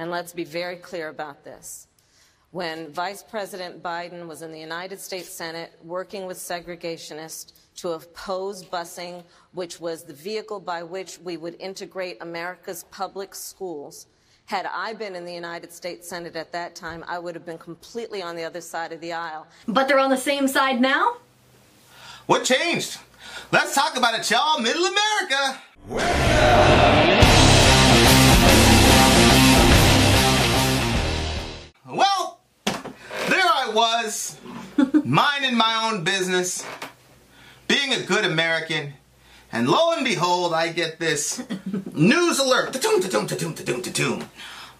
and let's be very clear about this. When Vice President Biden was in the United States Senate working with segregationists to oppose busing, which was the vehicle by which we would integrate America's public schools, had I been in the United States Senate at that time, I would have been completely on the other side of the aisle. But they're on the same side now? What changed? Let's talk about it, y'all. Middle America. Was, minding my own business, being a good American, and lo and behold, I get this news alert. Ta-toom, ta-toom, ta-toom, ta-toom, ta-toom.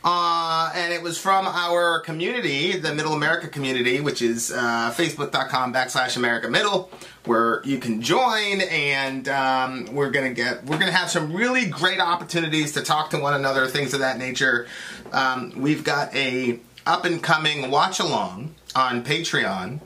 Uh, and it was from our community, the Middle America community, which is uh, facebook.com backslash America Middle, where you can join, and um, we're gonna get we're gonna have some really great opportunities to talk to one another, things of that nature. Um, we've got a up and coming watch along on Patreon.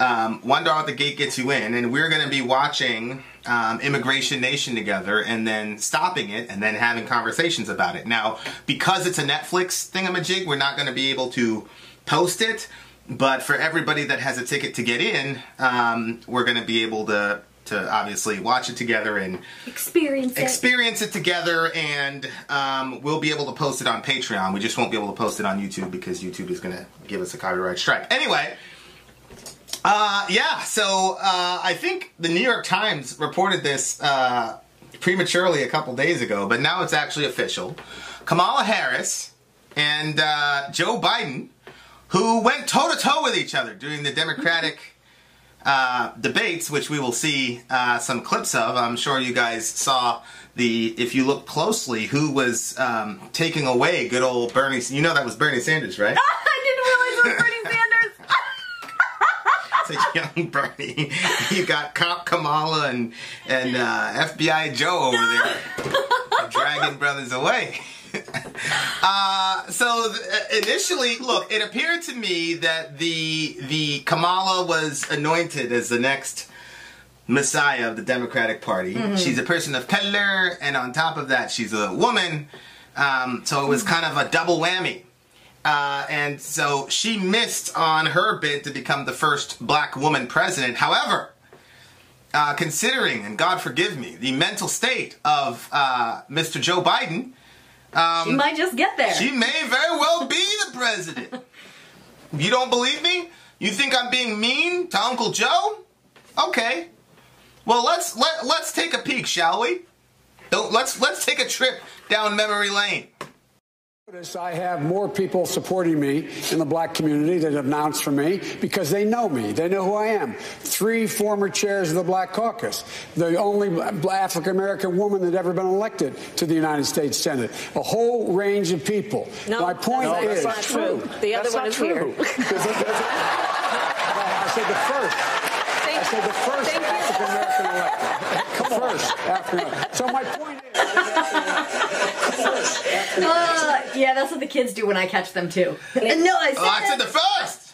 Um, One Dollar at the Gate gets you in, and we're going to be watching um, Immigration Nation together, and then stopping it, and then having conversations about it. Now, because it's a Netflix thingamajig, we're not going to be able to post it. But for everybody that has a ticket to get in, um, we're going to be able to to obviously watch it together and Experience it. experience it together and um, we'll be able to post it on patreon. We just won't be able to post it on youtube because youtube is going to give us a copyright strike. Anyway uh, yeah so uh, i think the new york times reported this uh, prematurely a couple days ago but now it's actually official. Kamala harris and uh, joe biden who went toe-to-toe with each other during the democratic uh, debates, which we will see uh, some clips of. I'm sure you guys saw the, if you look closely, who was um, taking away good old Bernie. You know that was Bernie Sanders, right? I didn't realize it was Bernie Sanders. It's a young Bernie. You got Cop Kamala and and uh, FBI Joe over there, dragging brothers away. Uh, so th- initially, look, it appeared to me that the the Kamala was anointed as the next messiah of the Democratic Party. She's a person of color, and on top of that, she's a woman. Um, so it was kind of a double whammy. Uh, and so she missed on her bid to become the first black woman president. However, uh, considering, and God forgive me, the mental state of uh, Mr. Joe Biden, Um, she might just get there. she may very well be the president. you don't believe me? You think I'm being mean to Uncle Joe? Okay. Well, let's let let's take a peek, shall we? Don't- Let's let's take a trip down memory lane. Notice I have more people supporting me in the black community that have announced for me because they know me. They know who I am. Three former chairs of the Black Caucus, the only African American woman that ever been elected to the United States Senate, a whole range of people. No, My point no, is that's not true. The other That's one is true. here. Because it- because it- I said the first. I said the first Thank you. African American elected. First African. So my point is. Uh, yeah, that's what the kids do when I catch them too. no, I said, Oh, I said the first.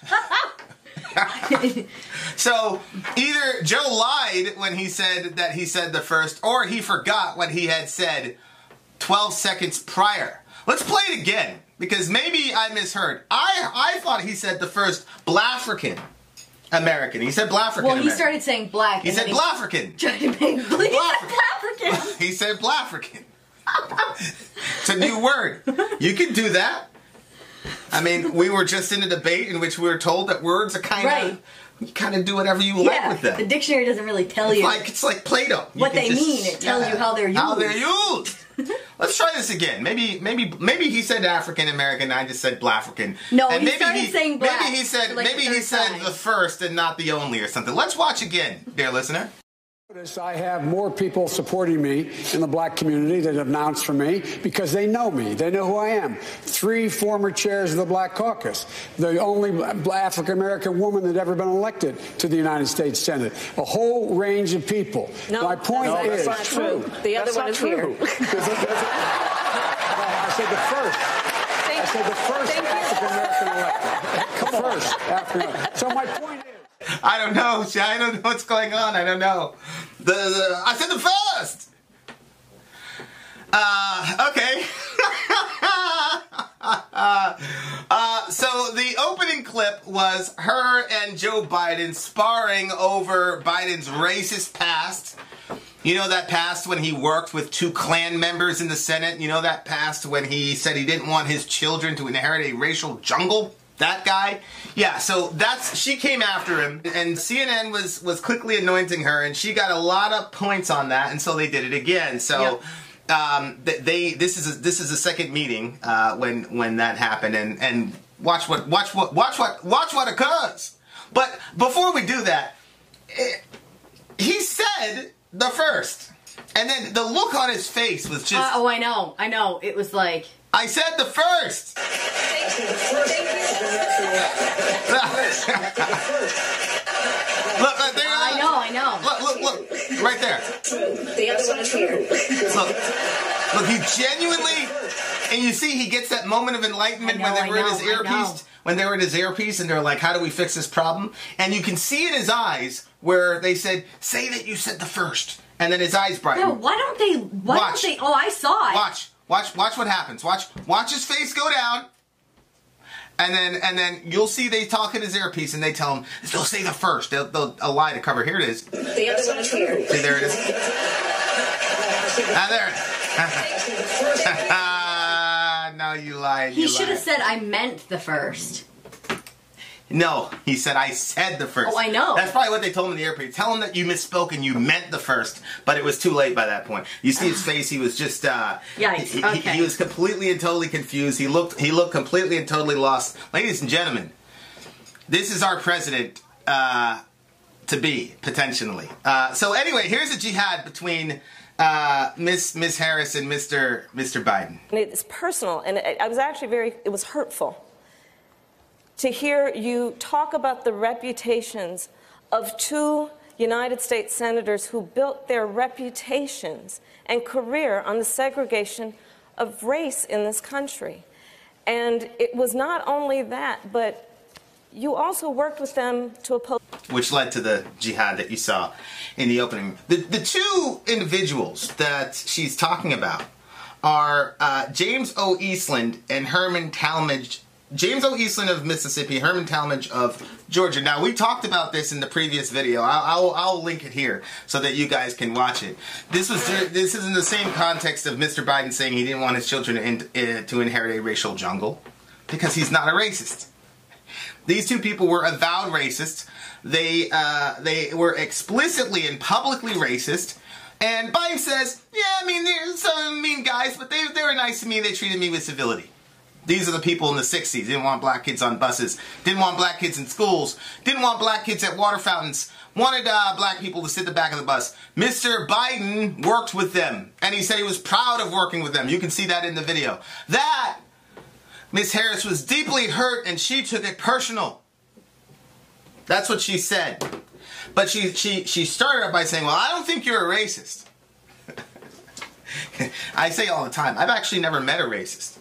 so either Joe lied when he said that he said the first, or he forgot what he had said 12 seconds prior. Let's play it again because maybe I misheard. I I thought he said the first Blafrican American. He said Blafrican. Well, he American. started saying black. He said then Blafrican. Tried to make believe African. He said Blafrican. It's a new word. You can do that. I mean, we were just in a debate in which we were told that words are kind of Right. you kind of do whatever you like with them. the dictionary doesn't really tell It's you. like it's like. You What they mean, it tells you how they're used. How they're used. Let's try this again. Maybe, maybe, maybe he said African American. I just said Blafrican. No, and he maybe started saying black Maybe he said. like maybe he said time. the first and not the only or something. Let's watch again, dear listener. Notice I have more people supporting me in the black community that have announced for me because they know me. They know who I am. Three former chairs of the Black Caucus, the only African American woman that ever been elected to the United States Senate, a whole range of people. No, My point no, is that's not true. The other That's one not is true. Because it doesn't- I said the first. I said the first Thank you. African American elected. First African American. So my point is. I don't know. I don't know what's going on. I don't know. The, the I said the first. Uh, okay. uh, so the opening clip was her and Joe Biden sparring over Biden's racist past. You know that past when he worked with two Klan members in the Senate? You know that past when he said he didn't want his children to inherit a racial jungle? That guy? Yeah, so that's she came after him and CNN was was quickly anointing her and she got a lot of points on that and so they did it again. So Yep um, they this is a, this is the second meeting uh, when when that happened, and and watch what watch what watch what watch what occurs. But before we do that, it, he said the first, and then the look on his face was just. Uh, oh, I know, I know. It was like. I said the first. Thank you. Thank Look, look, there, I know, I know. Look, look, look, right there. The other one is here. Look, look, he genuinely, and you see, he gets that moment of enlightenment I when they were I in his know, I know. earpiece. When they were in his earpiece, and they're like, "How do we fix this problem?" And you can see in his eyes where they said, "Say that you said the first. and then his eyes brighten. No, why don't they? Why Watch. don't they? Oh, I saw it. Watch, watch, watch what happens. Watch, watch his face go down. And then, and then you'll see they talk in his earpiece, and they tell him they'll say the first. They'll, they'll a lie to cover. Here it is. The other one is here. See, there it is. Ah, there. ah, no, you lied. He should have said I meant the first. No, he said I said the first. Oh, I know. That's probably what they told him in the airplane. Tell him that you misspoke and you meant the first, but it was too late by that point. You see his face; he was just uh, Yikes, He, he- okay. he was completely and totally confused. He looked he looked completely and totally lost. Ladies and gentlemen, this is our president uh, to be potentially. Uh, so anyway, here's a jihad between uh, Miss Miss Harris and Mr. Mr. Biden. It's personal, and it, I was actually very, it was hurtful to hear you talk about the reputations of two United States senators who built their reputations and career on the segregation of race in this country. And it was not only that, but you also worked with them to oppose. which led to the jihad that you saw in the opening. The, the two individuals that she's talking about are uh, James O. Eastland and Herman Talmadge. James O. Eastland of Mississippi, Herman Talmadge of Georgia. Now, we talked about this in the previous video. I'll, I'll, I'll link it here so that you guys can watch it. This was this is in the same context of Mr. Biden saying he didn't want his children to, in, uh, to inherit a racial jungle because he's not a racist. These two people were avowed racists. They uh, they were explicitly and publicly racist. And Biden says, "Yeah, I mean, there's some mean guys, but they they were nice to me. They treated me with civility." These are the people in the 60s. Didn't want black kids on buses. Didn't want black kids in schools. Didn't want black kids at water fountains. Wanted uh, black people to sit the back of the bus. Mr. Biden worked with them. And he said he was proud of working with them. You can see that in the video. That Miss Harris was deeply hurt and she took it personal. That's what she said. But she she she started by saying, "Well, I don't think you're a racist." I say all the time, I've actually never met a racist.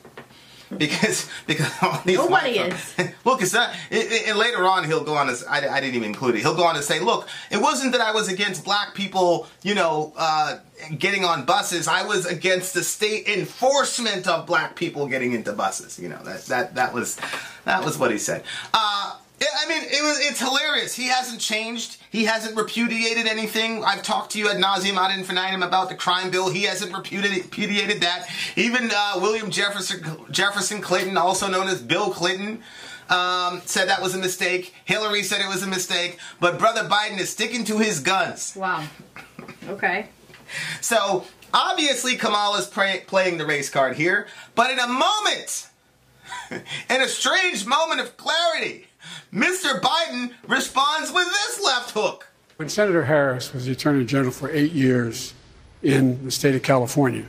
Because because all these Nobody is. Look, it's not. And and later on, he'll go on to. I, I didn't even include it. He'll go on to say, "Look, it wasn't that I was against black people, you know, uh, getting on buses. I was against the state enforcement of black people getting into buses. You know, that that that was that was what he said. Uh, I mean, it was it's hilarious. He hasn't changed. He hasn't repudiated anything. I've talked to you ad nauseum ad infinitum about the crime bill. He hasn't repudiated, repudiated that. Even uh, William Jefferson Jefferson Clinton, also known as Bill Clinton, um, said that was a mistake. Hillary said it was a mistake. But brother Biden is sticking to his guns. Wow. Okay. So obviously Kamala's pray- playing the race card here, but in a moment, in a strange moment of clarity, Mr. Biden responds with this left hook. When Senator Harris was the Attorney General for eight years in the state of California,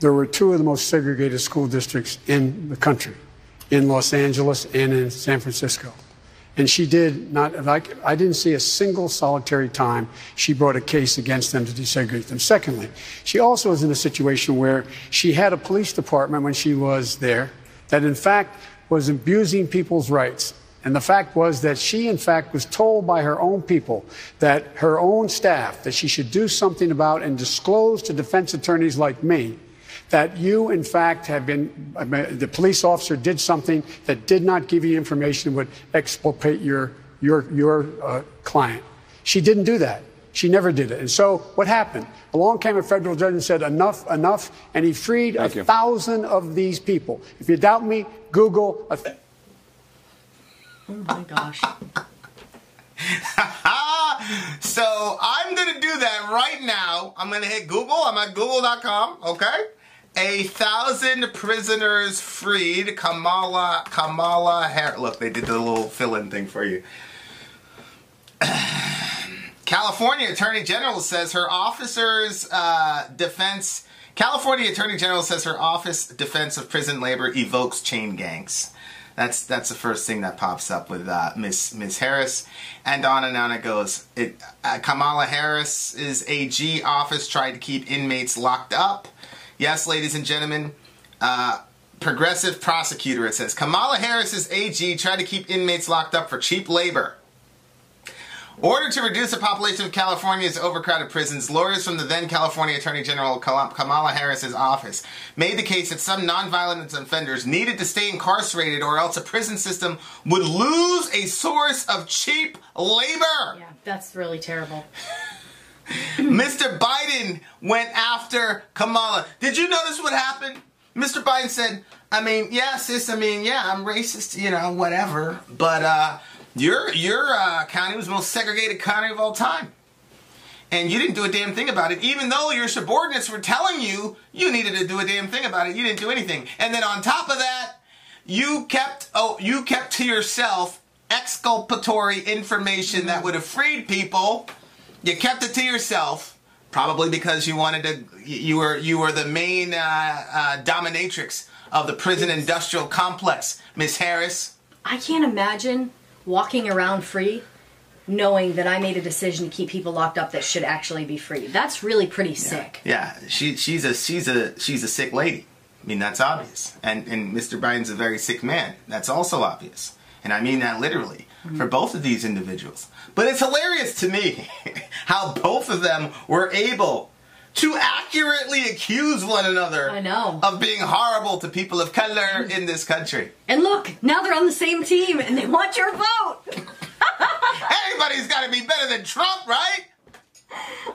there were two of the most segregated school districts in the country, in Los Angeles and in San Francisco. And she did not, I didn't see a single solitary time she brought a case against them to desegregate them. Secondly, she also was in a situation where she had a police department when she was there that, in fact, was abusing people's rights. And the fact was that she, in fact, was told by her own people that her own staff that she should do something about and disclose to defense attorneys like me that you, in fact, have been, I mean, the police officer did something that did not give you information that would exculpate your, your, your uh, client. She didn't do that. She never did it. And so what happened? Along came a federal judge and said, enough, enough, and he freed Thank a you. thousand of these people. If you doubt me, Google a Oh my gosh. So I'm gonna do that right now. I'm gonna hit Google. I'm at google.com, okay? A thousand prisoners freed. Kamala Kamala Harris. Look, they did the little fill-in thing for you. California Attorney General says her officer's uh, defense. California Attorney General says her office defense of prison labor evokes chain gangs. That's that's the first thing that pops up with uh, Miss Miss Harris, and on and on it goes. It, uh, Kamala Harris's AG office tried to keep inmates locked up. Yes, ladies and gentlemen, uh, progressive prosecutor. It says Kamala Harris's AG tried to keep inmates locked up for cheap labor. Order to reduce the population of California's overcrowded prisons, lawyers from the then California Attorney General Kamala Harris's office made the case that some nonviolent offenders needed to stay incarcerated or else a prison system would lose a source of cheap labor. Yeah, that's really terrible. Mr. Biden went after Kamala. Did you notice what happened? Mr. Biden said, I mean, yeah, sis, I mean, yeah, I'm racist, you know, whatever. But uh, your your uh, county was the most segregated county of all time. And you didn't do a damn thing about it, even though your subordinates were telling you you needed to do a damn thing about it. You didn't do anything. And then on top of that, you kept oh you kept to yourself exculpatory information that would have freed people. You kept it to yourself, probably because you wanted to. You were you were the main uh, uh, dominatrix of the prison industrial complex, Miss Harris. I can't imagine walking around free knowing that I made a decision to keep people locked up that should actually be free. That's really pretty sick. Yeah, she she's a she's a she's a sick lady. I mean that's obvious. And and Mr. Biden's a very sick man. That's also obvious. And I mean that literally mm-hmm. for both of these individuals. But it's hilarious to me how both of them were able to accurately accuse one another I know. of being horrible to people of color in this country. And look, now they're on the same team and they want your vote. Anybody's got to be better than Trump, right?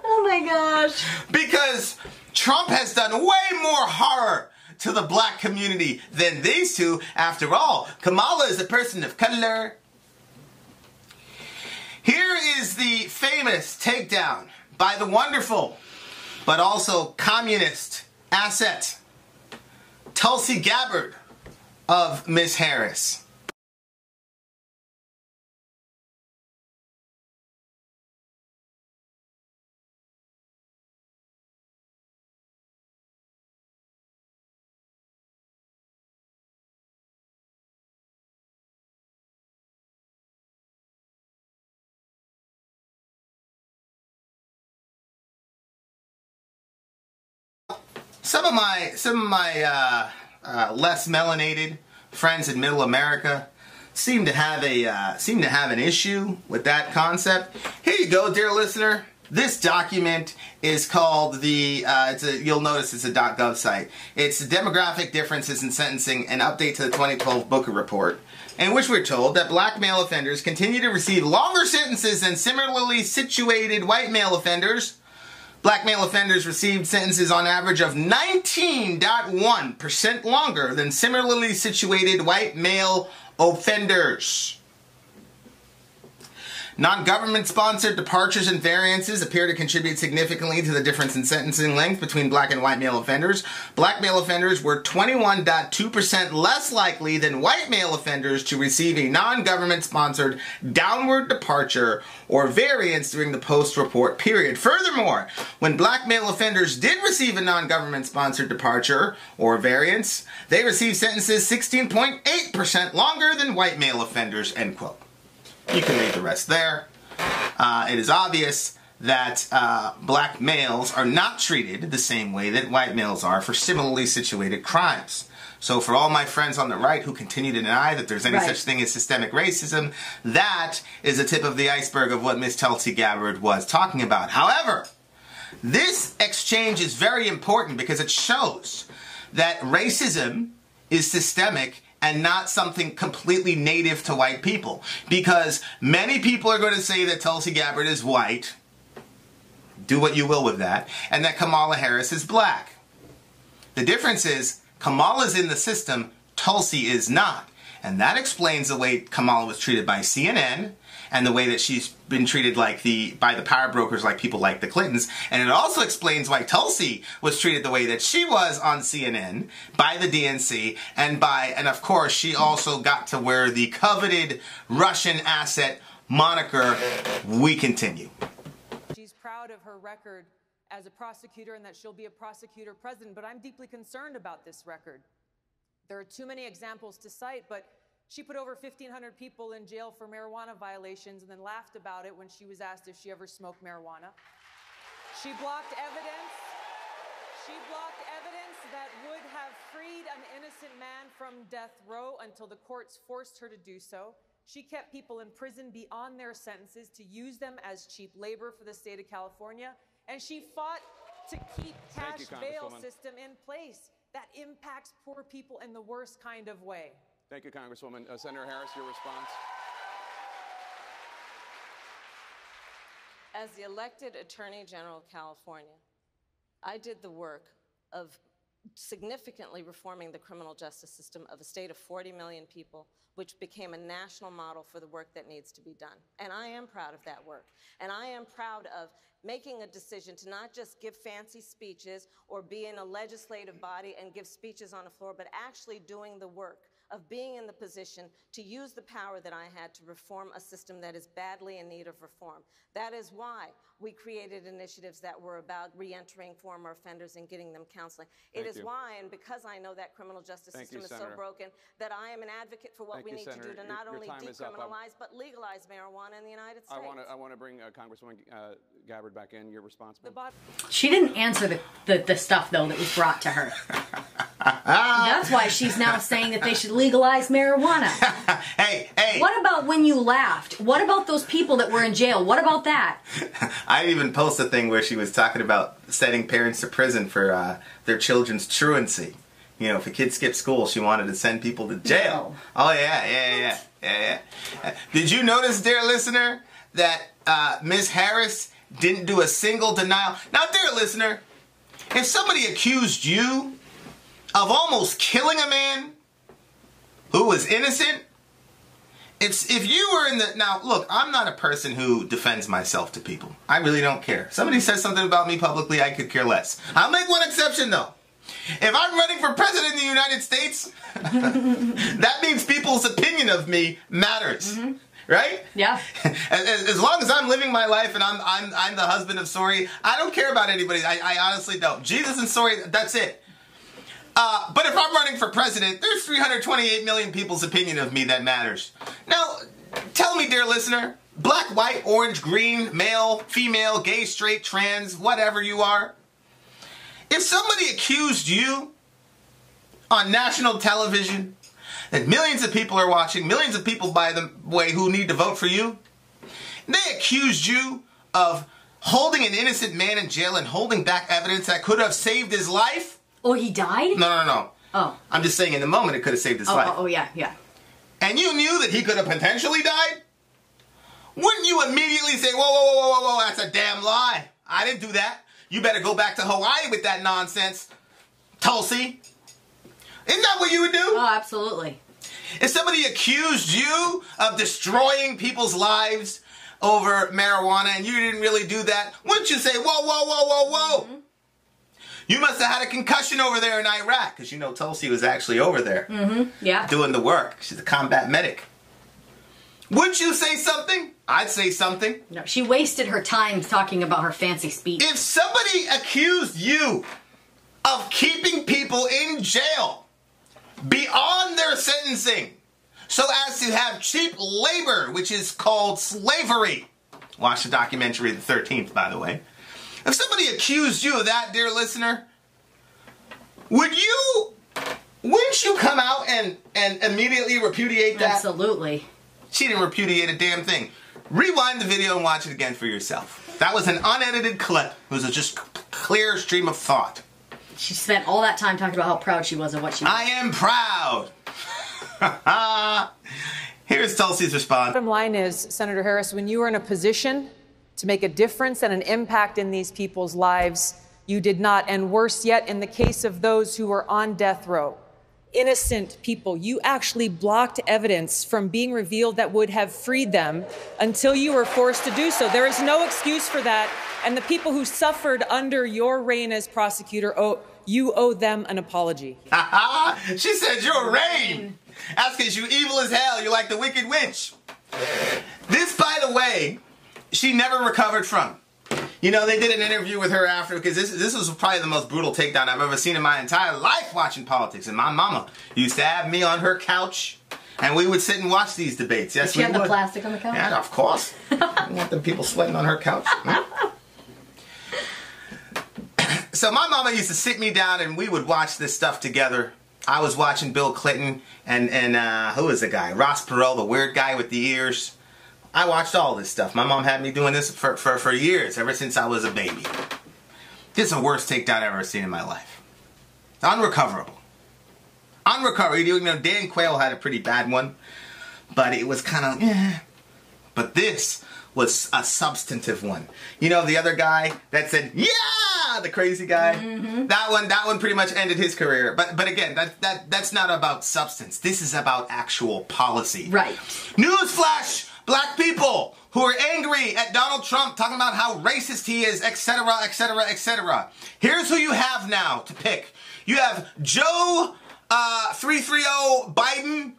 Oh my gosh. because Trump has done way more horror to the black community than these two. After all, Kamala is a person of color. Here is the famous takedown by the wonderful, but also communist asset, Tulsi Gabbard of Miss Harris. Some of my some of my uh, uh, less melanated friends in Middle America seem to have a uh, seem to have an issue with that concept. Here you go, dear listener. This document is called the. Uh, it's a, you'll notice it's a .gov site. It's demographic differences in sentencing, an update to the 2012 Booker report, in which we're told that black male offenders continue to receive longer sentences than similarly situated white male offenders. Black male offenders received sentences on average of 19.1% longer than similarly situated white male offenders. Non government sponsored departures and variances appear to contribute significantly to the difference in sentencing length between black and white male offenders. Black male offenders were 21.2% less likely than white male offenders to receive a non government sponsored downward departure or variance during the post report period. Furthermore, when black male offenders did receive a non government sponsored departure or variance, they received sentences 16.8% longer than white male offenders. End quote. You can read the rest there. Uh, it is obvious that uh, black males are not treated the same way that white males are for similarly situated crimes. So, for all my friends on the right who continue to deny that there's any Right. such thing as systemic racism, that is the tip of the iceberg of what Miss Tulsi Gabbard was talking about. However, this exchange is very important because it shows that racism is systemic and not something completely native to white people. Because many people are going to say that Tulsi Gabbard is white. Do what you will with that. And that Kamala Harris is black. The difference is Kamala's in the system, Tulsi is not. And that explains the way Kamala was treated by CNN and the way that she's been treated like the by the power brokers like people like the Clintons. And it also explains why Tulsi was treated the way that she was on CNN by the DNC and by and of course she also got to wear the coveted Russian asset moniker we continue. She's proud of her record as a prosecutor and that she'll be a prosecutor president, but I'm deeply concerned about this record. There are too many examples to cite, but she put over 1,500 people in jail for marijuana violations and then laughed about it when she was asked if she ever smoked marijuana. She blocked evidence. She blocked evidence that would have freed an innocent man from death row until the courts forced her to do so. She kept people in prison beyond their sentences to use them as cheap labor for the state of California. And she fought to keep cash you, bail system in place that impacts poor people in the worst kind of way. Thank you, Congresswoman. Uh, Senator Harris, your response? As the elected Attorney General of California, I did the work of significantly reforming the criminal justice system of a state of 40 million people, which became a national model for the work that needs to be done. And I am proud of that work. And I am proud of making a decision to not just give fancy speeches or be in a legislative body and give speeches on the floor, but actually doing the work of being in the position to use the power that I had to reform a system that is badly in need of reform. That is why we created initiatives that were about reentering former offenders and getting them counseling. It Thank is you. why, and because I know that criminal justice Thank system you, is so broken, that I am an advocate for what Thank we you, need Senator. to do to not your only time is up. I- decriminalize, but legalize marijuana in the United I States. want to I want to bring uh, Congresswoman uh, Gabbard back in. Your response? The ma'am? bottom She didn't answer the, the, the stuff though that was brought to her. That's why she's now saying that they should legalize marijuana. Hey, hey! What about when you laughed? What about those people that were in jail? What about that? I even post a thing where she was talking about sending parents to prison for uh, their children's truancy. You know, if a kid skipped school, she wanted to send people to jail. Oh yeah, yeah, yeah, yeah, yeah. Uh, Did you notice, dear listener, that uh, Ms. Harris didn't do a single denial? Now, dear listener, if somebody accused you of almost killing a man who was innocent, if if you were in the now look i'm not a person who defends myself to people. I really don't care. Somebody says something about me publicly i could care less. I'll make one exception though. If i'm running for president of the united states that means people's opinion of me matters mm-hmm. right? Yeah. as, as- as long as i'm living my life and i'm i'm, I'm the husband of Sori, i don't care about anybody. I, I honestly don't. Jesus and Sori, that's it uh, but if I'm running for president, there's 328 million people's opinion of me that matters. Now, tell me, dear listener, black, white, orange, green, male, female, gay, straight, trans, whatever you are, if somebody accused you on national television that millions of people are watching, millions of people, by the way, who need to vote for you, they accused you of holding an innocent man in jail and holding back evidence that could have saved his life. Oh, he died? No, no, no. Oh. I'm just saying in the moment it could have saved his Oh, life. oh, oh, yeah, yeah. And you knew that he could have potentially died? Wouldn't you immediately say, whoa, whoa, whoa, whoa, whoa, whoa, that's a damn lie. I didn't do that. You better go back to Hawaii with that nonsense, Tulsi. Isn't that what you would do? Oh, absolutely. If somebody accused you of destroying people's lives over marijuana and you didn't really do that, wouldn't you say, whoa, whoa, whoa, whoa, whoa? Mm-hmm. You must have had a concussion over there in Iraq, because you know Tulsi was actually over there mm-hmm. Yeah. doing the work. She's a combat medic. Wouldn't you say something? I'd say something. No, she wasted her time talking about her fancy speech. If somebody accused you of keeping people in jail beyond their sentencing so as to have cheap labor, which is called slavery. Watch the documentary The 13th, by the way. If somebody accused you of that, dear listener, would you, wouldn't you come out and, and immediately repudiate that? Absolutely. She didn't repudiate a damn thing. Rewind the video and watch it again for yourself. That was an unedited clip. It was a just clear stream of thought. She spent all that time talking about how proud she was of what she was. I am proud. Here's Tulsi's response. Bottom line is, Senator Harris, when you are in a position to make a difference and an impact in these people's lives, you did not. And worse yet, in the case of those who were on death row, innocent people, you actually blocked evidence from being revealed that would have freed them until you were forced to do so. There is no excuse for that. And the people who suffered under your reign as prosecutor, owe, you owe them an apology. she said you're a rain. That's because you evil as hell. You're like the wicked witch. This, by the way, she never recovered from. You know, they did an interview with her after because this this was probably the most brutal takedown I've ever seen in my entire life watching politics. And my mama used to have me on her couch, and we would sit and watch these debates. Yes, Did she we have would. the plastic on the couch? Yeah, of course. you want the people sweating on her couch? So my mama used to sit me down and we would watch this stuff together. I was watching Bill Clinton and and uh, who is the guy? Ross Perot, the weird guy with the ears. I watched all this stuff. My mom had me doing this for, for, for years, ever since I was a baby. This is the worst takedown I've ever seen in my life. Unrecoverable. Unrecoverable. You know, Dan Quayle had a pretty bad one, but it was kind of, eh. But this was a substantive one. You know, the other guy that said, yeah, the crazy guy. That one, that one pretty much ended his career. But, but again, that, that, that's not about substance. This is about actual policy. Right. Newsflash! Black people who are angry at Donald Trump talking about how racist he is, etc., etc., etc. Here's who you have now to pick. You have Joe uh, 330 Biden,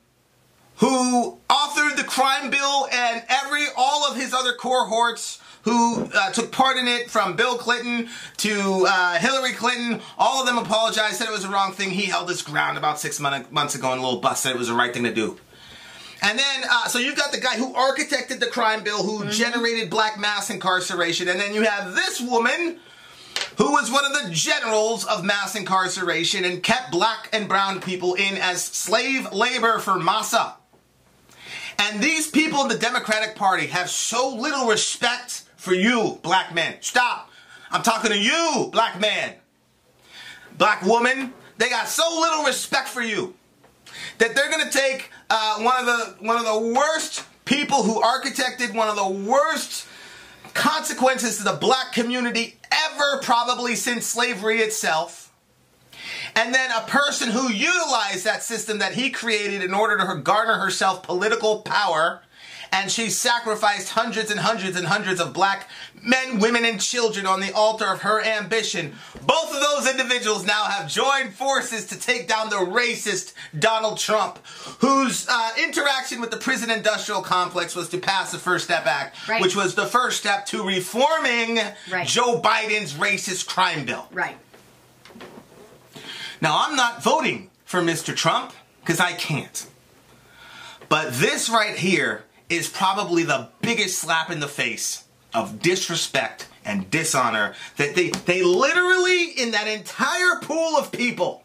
who authored the crime bill, and every all of his other cohorts who uh, took part in it, from Bill Clinton to uh, Hillary Clinton, all of them apologized, said it was the wrong thing. He held his ground about six mon- months ago in a little bus, said it was the right thing to do. And then, uh, so you've got the guy who architected the crime bill, who generated black mass incarceration, and then you have this woman who was one of the generals of mass incarceration and kept black and brown people in as slave labor for massa. And these people in the Democratic Party have so little respect for you, black men. Stop. I'm talking to you, black man. Black woman, they got so little respect for you that they're going to take uh, one of the one of the worst people who architected one of the worst consequences to the black community ever, probably since slavery itself. And then a person who utilized that system that he created in order to garner herself political power. And she sacrificed hundreds and hundreds and hundreds of black men, women, and children on the altar of her ambition. Both of those individuals now have joined forces to take down the racist Donald Trump, whose uh, interaction with the prison industrial complex was to pass the First Step Act, Right. which was the first step to reforming Right. Joe Biden's racist crime bill. Right. Now, I'm not voting for Mr. Trump because I can't. But this right here is probably the biggest slap in the face of disrespect and dishonor that they, they literally, in that entire pool of people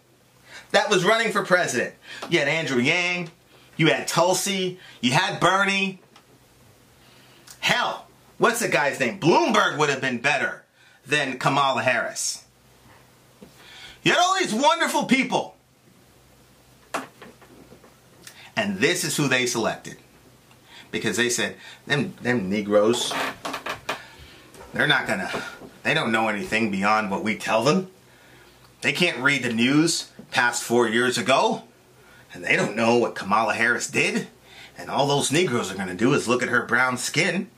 that was running for president, you had Andrew Yang, you had Tulsi, you had Bernie. Hell, what's the guy's name? Bloomberg would have been better than Kamala Harris. You had all these wonderful people. And this is who they selected. Because they said, them, them Negroes, they're not gonna, they don't know anything beyond what we tell them. They can't read the news past four years ago. And they don't know what Kamala Harris did. And all those Negroes are gonna do is look at her brown skin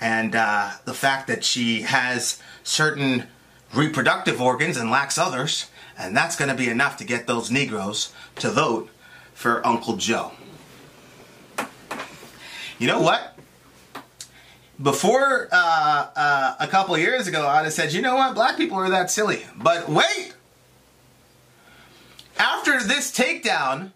and uh, the fact that she has certain reproductive organs and lacks others, and that's going to be enough to get those Negroes to vote for Uncle Joe. You know what? Before uh, uh, a couple years ago, I'd have said, you know what, black people are that silly. But wait! After this takedown,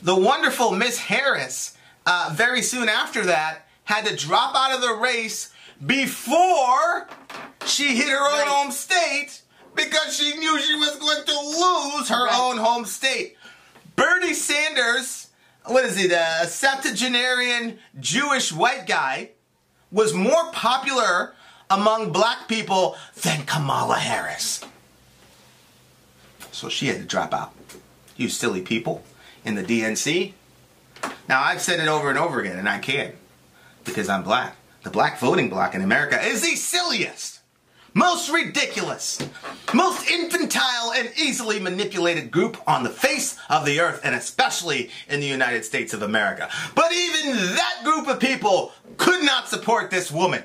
the wonderful Miss Harris, uh, very soon after that, had to drop out of the race before she hit her own Right. home state because she knew she was going to lose her Right. own home state. Bernie Sanders, what is he, the septuagenarian Jewish white guy, was more popular among black people than Kamala Harris. So she had to drop out. You silly people in the DNC. Now, I've said it over and over again, and I can because I'm black. The black voting bloc in America is the silliest, most ridiculous, most infantile, and easily manipulated group on the face of the earth, and especially in the United States of America. But even that group of people could not support this woman.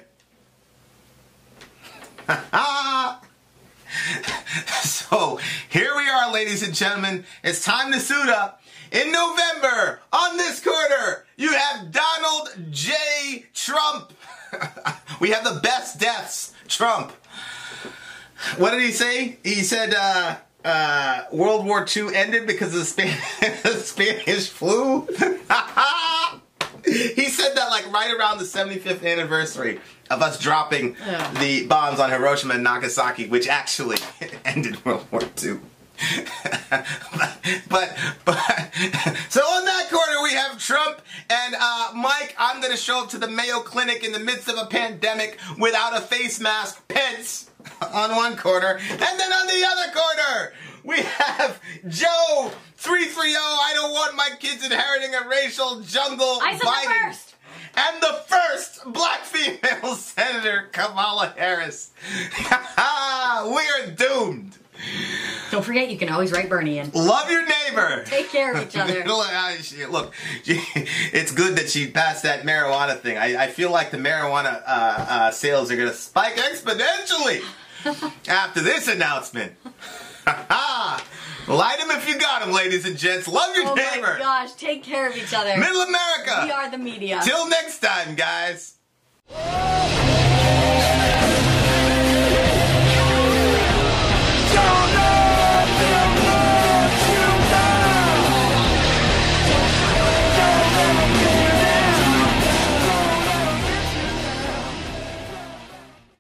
so here we are, ladies and gentlemen. It's time to suit up. In November, on this quarter, you have Donald J. Trump. we have the best deaths, Trump. What did he say? He said uh, uh, World War II ended because of the, Span- the Spanish flu. he said that like right around the 75th anniversary of us dropping the bombs on Hiroshima and Nagasaki, which actually ended World War II. but, but, so on that corner we have Trump and uh, Mike. I'm going to show up to the Mayo Clinic in the midst of a pandemic without a face mask. Pence on one corner, and then on the other corner we have Joe 330. I don't want my kids inheriting a racial jungle. I said the first. And the first black female senator, Kamala Harris. we are doomed. Don't forget, you can always write Bernie in. Love your neighbor. Take care of each other. Look, I- she- Look, she- it's good that she passed that marijuana thing. I, I feel like the marijuana uh, uh, sales are going to spike exponentially after this announcement. Light them if you got them, ladies and gents. Love your Oh neighbor. my gosh, take care of each other. Middle America. We are the media. Till next time, guys.